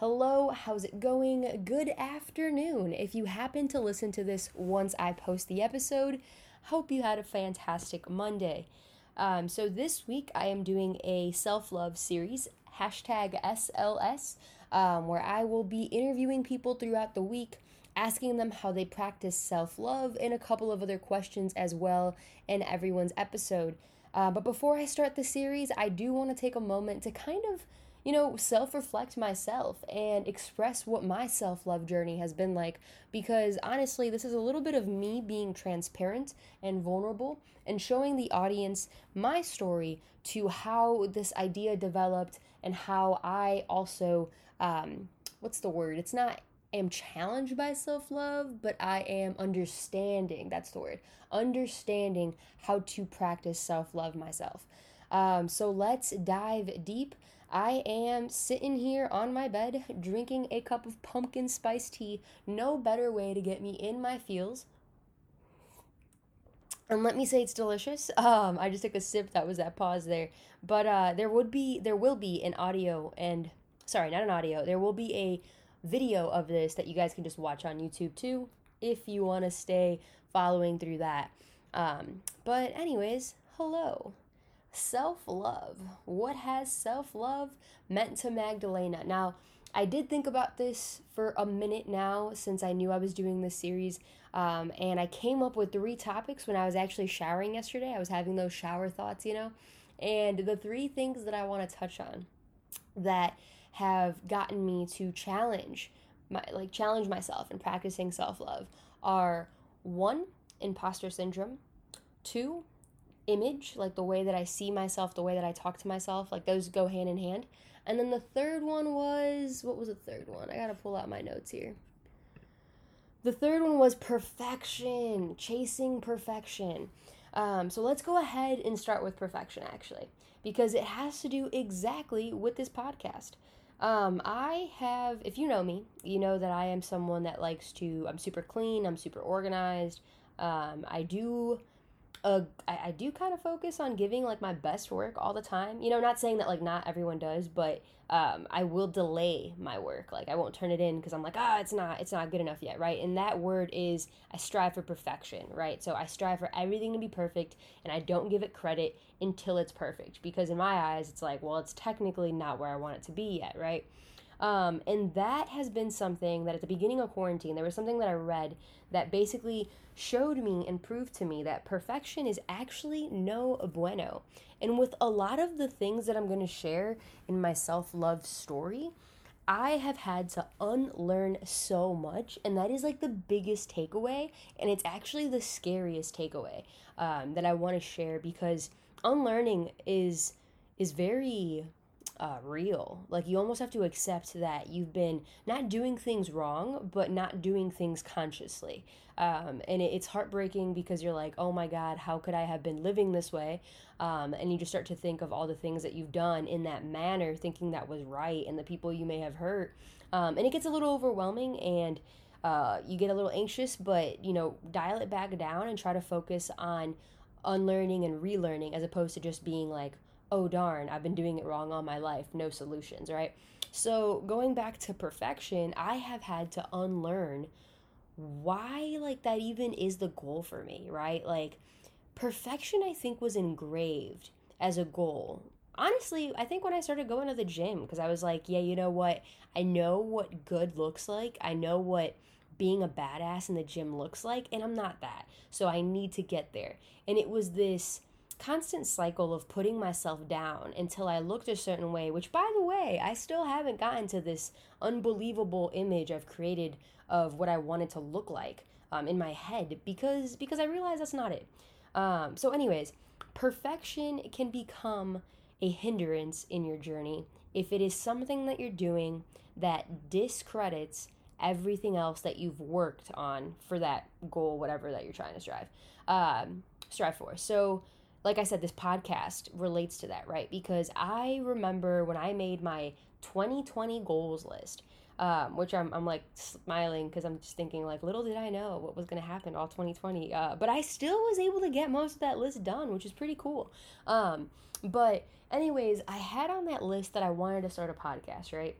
Hello, how's it going? Good afternoon. If you happen to listen to this once I post the episode, hope you had a fantastic Monday. Um, so, this week I am doing a self love series, hashtag SLS, um, where I will be interviewing people throughout the week, asking them how they practice self love, and a couple of other questions as well in everyone's episode. Uh, but before I start the series, I do want to take a moment to kind of you know, self reflect myself and express what my self love journey has been like. Because honestly, this is a little bit of me being transparent and vulnerable and showing the audience my story to how this idea developed and how I also, um, what's the word? It's not am challenged by self love, but I am understanding that's the word understanding how to practice self love myself. Um, so let's dive deep. I am sitting here on my bed drinking a cup of pumpkin spice tea. No better way to get me in my feels. And let me say it's delicious. Um, I just took a sip. That was that pause there. But uh, there would be, there will be an audio and sorry, not an audio. There will be a video of this that you guys can just watch on YouTube too, if you want to stay following through that. Um, but anyways, hello. Self love. What has self love meant to Magdalena? Now, I did think about this for a minute now since I knew I was doing this series. Um, and I came up with three topics when I was actually showering yesterday. I was having those shower thoughts, you know. And the three things that I want to touch on that have gotten me to challenge my like challenge myself in practicing self-love are one imposter syndrome two image, like the way that I see myself, the way that I talk to myself, like those go hand in hand. And then the third one was what was the third one? I gotta pull out my notes here. The third one was perfection, chasing perfection. Um, so let's go ahead and start with perfection, actually, because it has to do exactly with this podcast. Um, I have, if you know me, you know that I am someone that likes to, I'm super clean, I'm super organized. Um, I do uh, I, I do kind of focus on giving like my best work all the time. You know, not saying that like not everyone does, but um, I will delay my work. Like I won't turn it in because I'm like, ah, oh, it's not, it's not good enough yet, right? And that word is I strive for perfection, right? So I strive for everything to be perfect, and I don't give it credit until it's perfect because in my eyes, it's like, well, it's technically not where I want it to be yet, right? Um, and that has been something that at the beginning of quarantine, there was something that I read that basically showed me and proved to me that perfection is actually no bueno. And with a lot of the things that I'm going to share in my self love story, I have had to unlearn so much, and that is like the biggest takeaway, and it's actually the scariest takeaway um, that I want to share because unlearning is is very uh, real. Like you almost have to accept that you've been not doing things wrong, but not doing things consciously. Um, and it, it's heartbreaking because you're like, oh my God, how could I have been living this way? Um, and you just start to think of all the things that you've done in that manner, thinking that was right, and the people you may have hurt. Um, and it gets a little overwhelming and uh, you get a little anxious, but you know, dial it back down and try to focus on unlearning and relearning as opposed to just being like, oh darn, I've been doing it wrong all my life, no solutions, right? So going back to perfection, I have had to unlearn why like that even is the goal for me, right? Like perfection I think was engraved as a goal. Honestly, I think when I started going to the gym because I was like, yeah, you know what? I know what good looks like. I know what being a badass in the gym looks like, and I'm not that. So I need to get there. And it was this constant cycle of putting myself down until I looked a certain way, which by the way, I still haven't gotten to this unbelievable image I've created of what I wanted to look like um, in my head because because I realized that's not it. Um, so, anyways, perfection can become a hindrance in your journey if it is something that you're doing that discredits everything else that you've worked on for that goal, whatever that you're trying to strive um, strive for. So like I said, this podcast relates to that, right? Because I remember when I made my 2020 goals list, um, which I'm, I'm like smiling because I'm just thinking, like, little did I know what was going to happen all 2020. Uh, but I still was able to get most of that list done, which is pretty cool. Um, but, anyways, I had on that list that I wanted to start a podcast, right?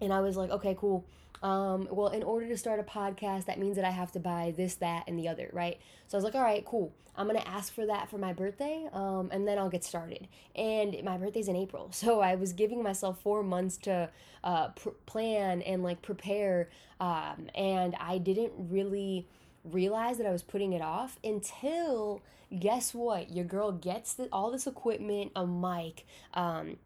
And I was like, okay, cool. Um, well, in order to start a podcast, that means that I have to buy this, that, and the other, right? So I was like, all right, cool. I'm gonna ask for that for my birthday, um, and then I'll get started. And my birthday's in April, so I was giving myself four months to uh, pr- plan and like prepare, um, and I didn't really realize that I was putting it off until guess what? Your girl gets the, all this equipment, a mic, um,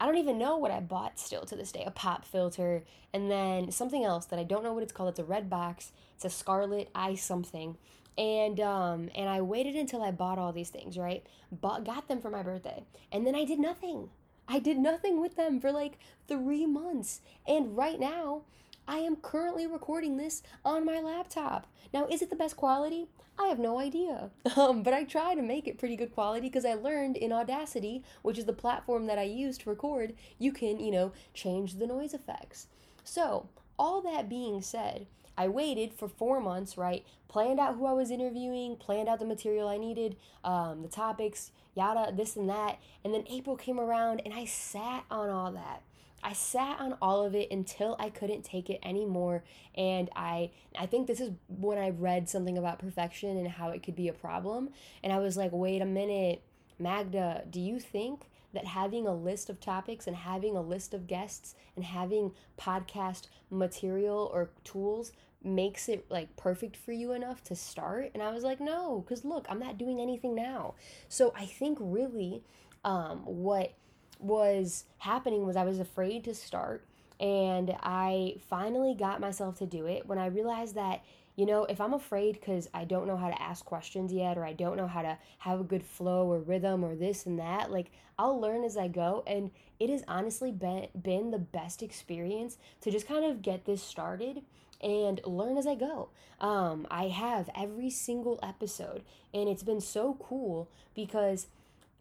I don't even know what I bought still to this day a pop filter, and then something else that I don't know what it's called. It's a red box, it's a Scarlett i something. And um and I waited until I bought all these things, right? Bought got them for my birthday. And then I did nothing. I did nothing with them for like 3 months. And right now, I am currently recording this on my laptop. Now, is it the best quality? I have no idea. Um, but I try to make it pretty good quality because I learned in Audacity, which is the platform that I use to record, you can, you know, change the noise effects. So, all that being said, I waited for four months, right? Planned out who I was interviewing, planned out the material I needed, um, the topics, yada, this and that. And then April came around and I sat on all that. I sat on all of it until I couldn't take it anymore and I I think this is when I read something about perfection and how it could be a problem and I was like wait a minute Magda do you think that having a list of topics and having a list of guests and having podcast material or tools makes it like perfect for you enough to start? And I was like no cuz look I'm not doing anything now. So I think really um what was happening was I was afraid to start and I finally got myself to do it when I realized that you know, if I'm afraid because I don't know how to ask questions yet, or I don't know how to have a good flow or rhythm or this and that, like I'll learn as I go. And it has honestly been, been the best experience to just kind of get this started and learn as I go. Um, I have every single episode, and it's been so cool because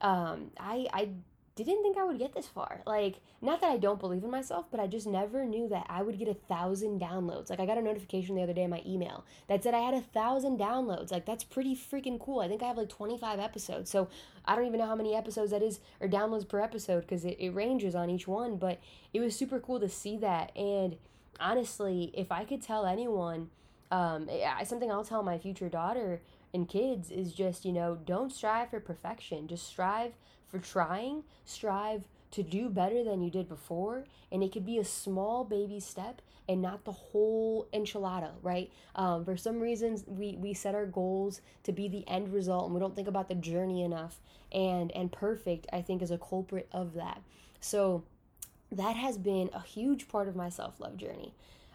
um, I, I didn't think I would get this far. Like, not that I don't believe in myself, but I just never knew that I would get a thousand downloads. Like, I got a notification the other day in my email that said I had a thousand downloads. Like, that's pretty freaking cool. I think I have like 25 episodes. So, I don't even know how many episodes that is or downloads per episode because it, it ranges on each one. But it was super cool to see that. And honestly, if I could tell anyone, um, something I'll tell my future daughter and kids is just, you know, don't strive for perfection. Just strive for trying, strive to do better than you did before. And it could be a small baby step and not the whole enchilada, right? Um, for some reasons, we, we set our goals to be the end result and we don't think about the journey enough. And, and perfect, I think, is a culprit of that. So that has been a huge part of my self love journey.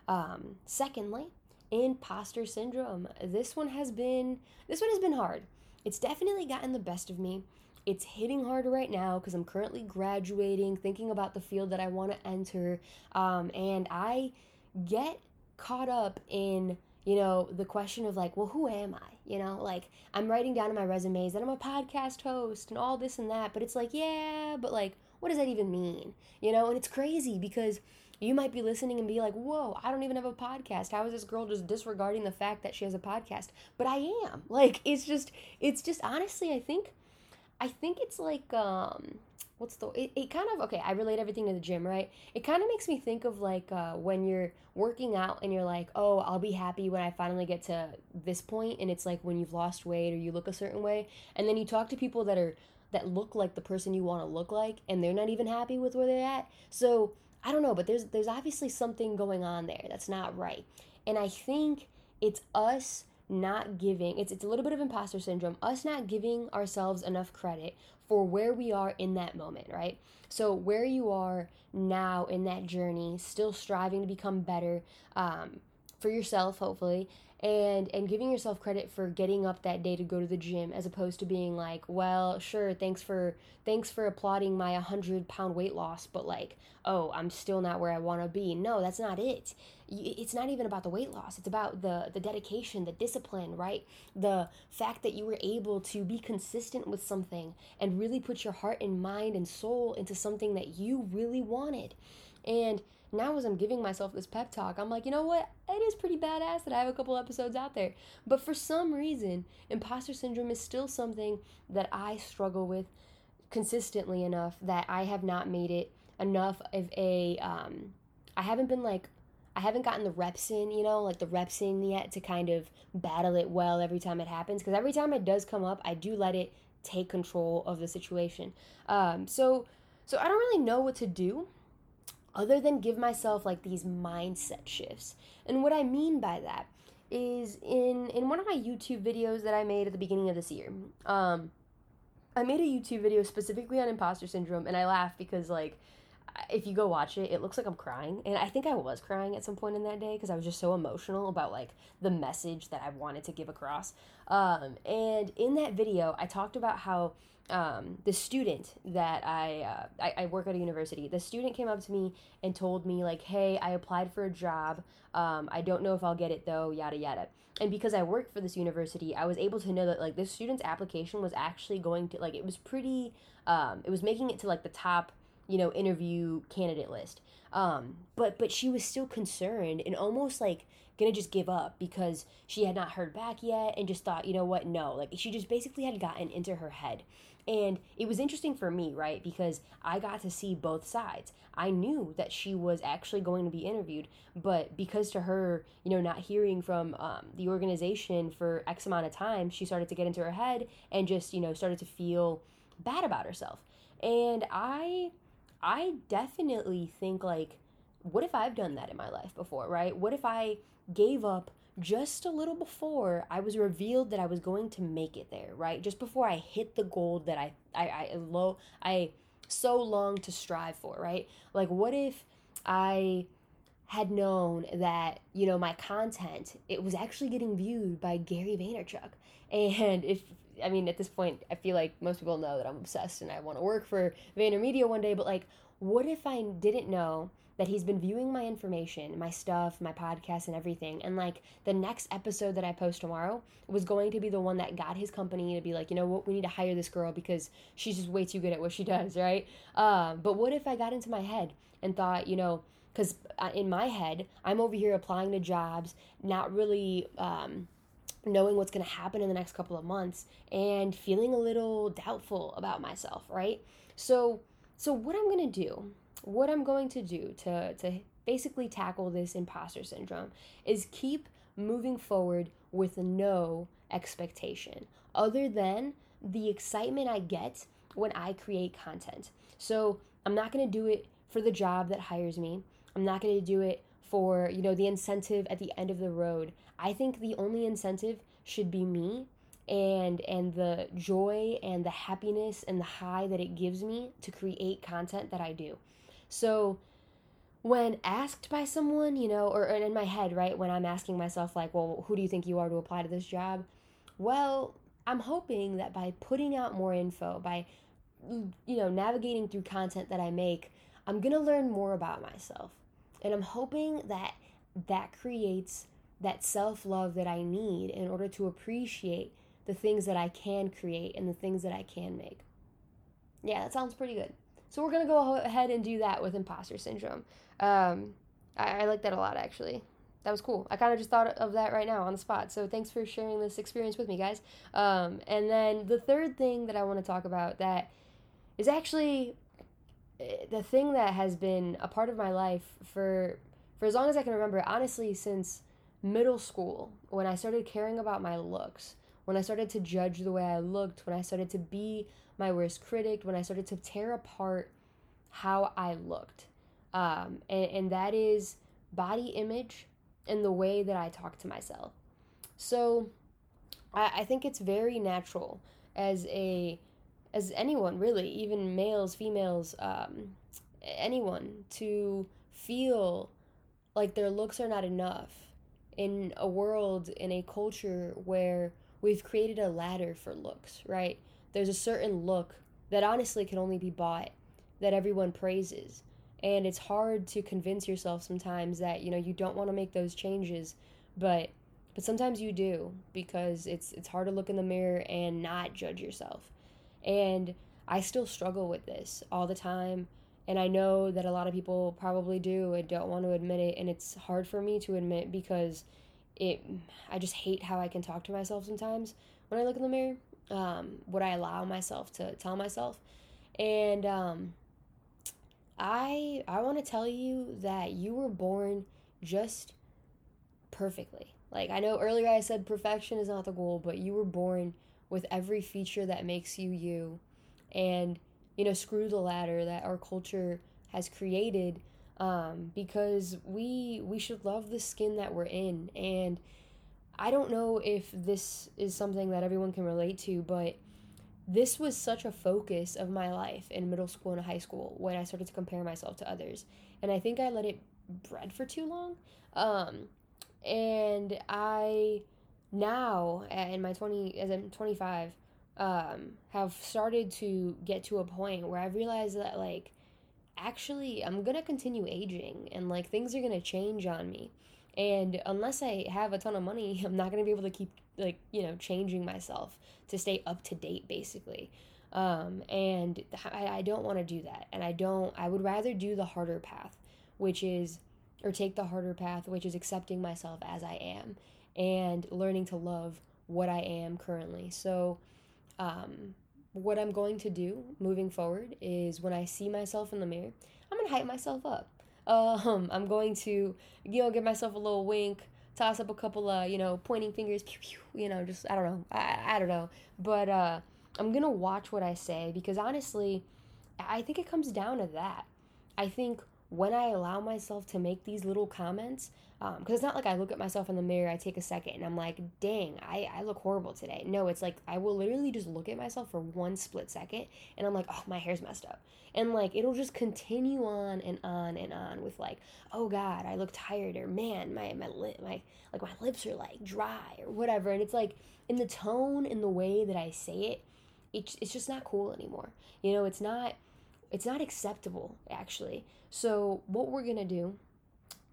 Um, secondly, imposter syndrome. This one has been this one has been hard. It's definitely gotten the best of me. It's hitting hard right now because I'm currently graduating, thinking about the field that I want to enter, um, and I get caught up in you know the question of like well who am i you know like i'm writing down in my resumes that i'm a podcast host and all this and that but it's like yeah but like what does that even mean you know and it's crazy because you might be listening and be like, whoa, I don't even have a podcast. How is this girl just disregarding the fact that she has a podcast? But I am. Like, it's just, it's just honestly, I think, I think it's like, um, what's the, it, it kind of, okay, I relate everything to the gym, right? It kind of makes me think of like uh, when you're working out and you're like, oh, I'll be happy when I finally get to this point, And it's like when you've lost weight or you look a certain way. And then you talk to people that are, that look like the person you want to look like and they're not even happy with where they're at. So I don't know, but there's there's obviously something going on there that's not right. And I think it's us not giving it's it's a little bit of imposter syndrome, us not giving ourselves enough credit for where we are in that moment, right? So where you are now in that journey, still striving to become better um, for yourself, hopefully, and and giving yourself credit for getting up that day to go to the gym as opposed to being like well sure thanks for thanks for applauding my 100 pound weight loss but like oh i'm still not where i want to be. No that's not it. It's not even about the weight loss. It's about the the dedication the discipline right? The fact that you were able to be consistent with something and really put your heart and mind and soul into something that you really wanted. And now as I'm giving myself this pep talk, I'm like, you know what? It is pretty badass that I have a couple episodes out there. But for some reason, imposter syndrome is still something that I struggle with consistently enough that I have not made it enough of a um, I haven't been like I haven't gotten the reps in, you know, like the reps in yet to kind of battle it well every time it happens. Because every time it does come up, I do let it take control of the situation. Um, so, so I don't really know what to do other than give myself like these mindset shifts. And what I mean by that is in in one of my YouTube videos that I made at the beginning of this year. Um, I made a YouTube video specifically on imposter syndrome, and I laugh because like if you go watch it, it looks like I'm crying. And I think I was crying at some point in that day because I was just so emotional about like the message that I wanted to give across. Um, and in that video, I talked about how um, the student that I, uh, I, I work at a university, the student came up to me and told me like, "Hey, I applied for a job. Um, I don't know if I'll get it though. Yada yada." And because I work for this university, I was able to know that like this student's application was actually going to like it was pretty. Um, it was making it to like the top you know interview candidate list um but but she was still concerned and almost like gonna just give up because she had not heard back yet and just thought you know what no like she just basically had gotten into her head and it was interesting for me right? Because i got to see both sides. I knew that she was actually going to be interviewed but because to her you know not hearing from um, the organization for x amount of time she started to get into her head and just you know started to feel bad about herself. And i I definitely think like what if I've done that in my life before, right? What if I gave up just a little before I was revealed that I was going to make it there, right? Just before I hit the goal that I I I low I so long to strive for, right? Like what if I had known that, you know, my content, it was actually getting viewed by Gary Vaynerchuk. And if I mean, at this point, I feel like most people know that I'm obsessed and I want to work for VaynerMedia one day. But like, what if I didn't know that he's been viewing my information, my stuff, my podcast, and everything, and like the next episode that I post tomorrow was going to be the one that got his company to be like, you know what, we need to hire this girl because she's just way too good at what she does, right? Uh, but what if I got into my head and thought, you know, because uh, in my head, I'm over here applying to jobs, not really. Um, knowing what's going to happen in the next couple of months and feeling a little doubtful about myself, right? So so what I'm going to do, what I'm going to do to to basically tackle this imposter syndrome is keep moving forward with no expectation other than the excitement I get when I create content. So, I'm not going to do it for the job that hires me. I'm not going to do it for, you know, the incentive at the end of the road. I think the only incentive should be me and and the joy and the happiness and the high that it gives me to create content that I do. So when asked by someone, you know, or, in my head, right, when I'm asking myself like, well, who do you think you are to apply to this job? Well, I'm hoping that by putting out more info, by you know, navigating through content that I make, I'm going to learn more about myself. And I'm hoping that that creates that self love that I need in order to appreciate the things that I can create and the things that I can make. Yeah, that sounds pretty good. So we're gonna go ahead and do that with imposter syndrome. Um, I, I like that a lot actually. That was cool. I kind of just thought of that right now on the spot. So thanks for sharing this experience with me, guys. Um, and then the third thing that I want to talk about that is actually eh, the thing that has been a part of my life for for as long as I can remember. Honestly, since middle school when I started caring about my looks, when I started to judge the way I looked, when I started to be my worst critic, when I started to tear apart how I looked. Um, and, and that is body image and the way that I talk to myself. So I, I think it's very natural as a as anyone really, even males, females, um, anyone to feel like their looks are not enough in a world, in a culture where we've created a ladder for looks, right? There's a certain look that honestly can only be bought that everyone praises. And it's hard to convince yourself sometimes that, you know, you don't want to make those changes, but but sometimes you do because it's it's hard to look in the mirror and not judge yourself. And I still struggle with this all the time and I know that a lot of people probably do and don't want to admit it and it's hard for me to admit because it I just hate how I can talk to myself sometimes when I look in the mirror. Um, what I allow myself to tell myself, and um, I I want to tell you that you were born just perfectly. Like I know earlier I said perfection is not the goal, but you were born with every feature that makes you you. And you know, screw the ladder that our culture has created um, because we we should love the skin that we're in and I don't know if this is something that everyone can relate to, but this was such a focus of my life in middle school and high school when I started to compare myself to others. And I think I let it bread for too long. Um, and I now in my 20 as I'm 25 um, have started to get to a point where I've realized that like actually I'm going to continue aging and like things are going to change on me. And unless I have a ton of money, I'm not going to be able to keep like, you know, changing myself to stay up to date basically. Um, and I, I don't want to do that. And I don't, I would rather do the harder path, which is, or take the harder path, which is accepting myself as I am and learning to love what I am currently. So, um, what I'm going to do moving forward is when I see myself in the mirror, I'm going to hype myself up. Um, I'm going to, you know, give myself a little wink, toss up a couple of, you know, pointing fingers, pew, pew, you know, just, I don't know. I, I don't know. But uh, I'm going to watch what I say because honestly, I think it comes down to that. I think when I allow myself to make these little comments, because um, it's not like I look at myself in the mirror, I take a second, and I'm like, dang, I, I look horrible today. No, it's like I will literally just look at myself for one split second, and I'm like, oh, my hair's messed up. And like, it'll just continue on and on and on with like, oh God, I look tired, or man, my, my my, like my lips are like dry, or whatever. And it's like, in the tone, in the way that I say it, it's, it's just not cool anymore. You know, it's not it's not acceptable, actually. So, what we're going to do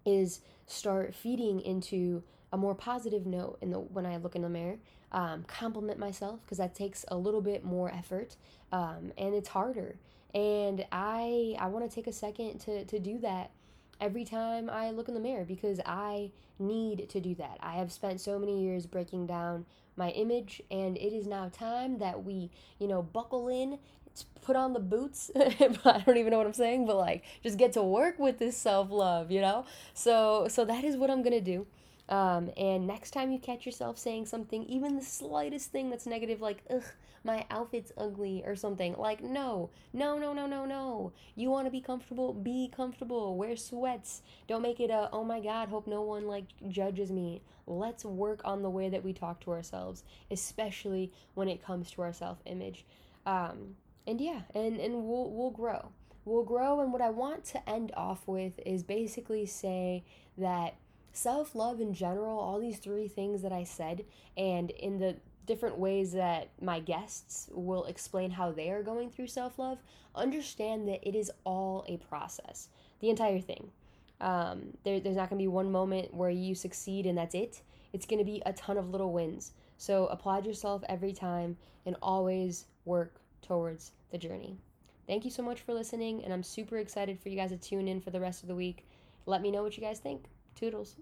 is start feeding into a more positive note in the when I look in the mirror. Um, compliment myself because that takes a little bit more effort um, and it's harder. And I I want to take a second to to do that every time I look in the mirror because I need to do that. I have spent so many years breaking down my image and it is now time that we, you know, buckle in put on the boots. I don't even know what i'm saying but like just get to work with this self-love you know? So so that is what i'm gonna do. Um, and next time you catch yourself saying something even the slightest thing that's negative like ugh my outfit's ugly or something. Like no no no no no no. You want to be comfortable? Be comfortable. Wear sweats. Don't make it a oh my god hope no one like judges me. Let's work on the way that we talk to ourselves especially when it comes to our self-image. Um, and yeah, and and we'll we'll grow. We'll grow and what I want to end off with is basically say that self-love in general, all these three things that I said and in the different ways that my guests will explain how they are going through self-love, understand that it is all a process. The entire thing. Um, there, there's not going to be one moment where you succeed and that's it. It's going to be a ton of little wins. So applaud yourself every time and always work towards the journey. Thank you so much for listening, and I'm super excited for you guys to tune in for the rest of the week. Let me know what you guys think. Toodles.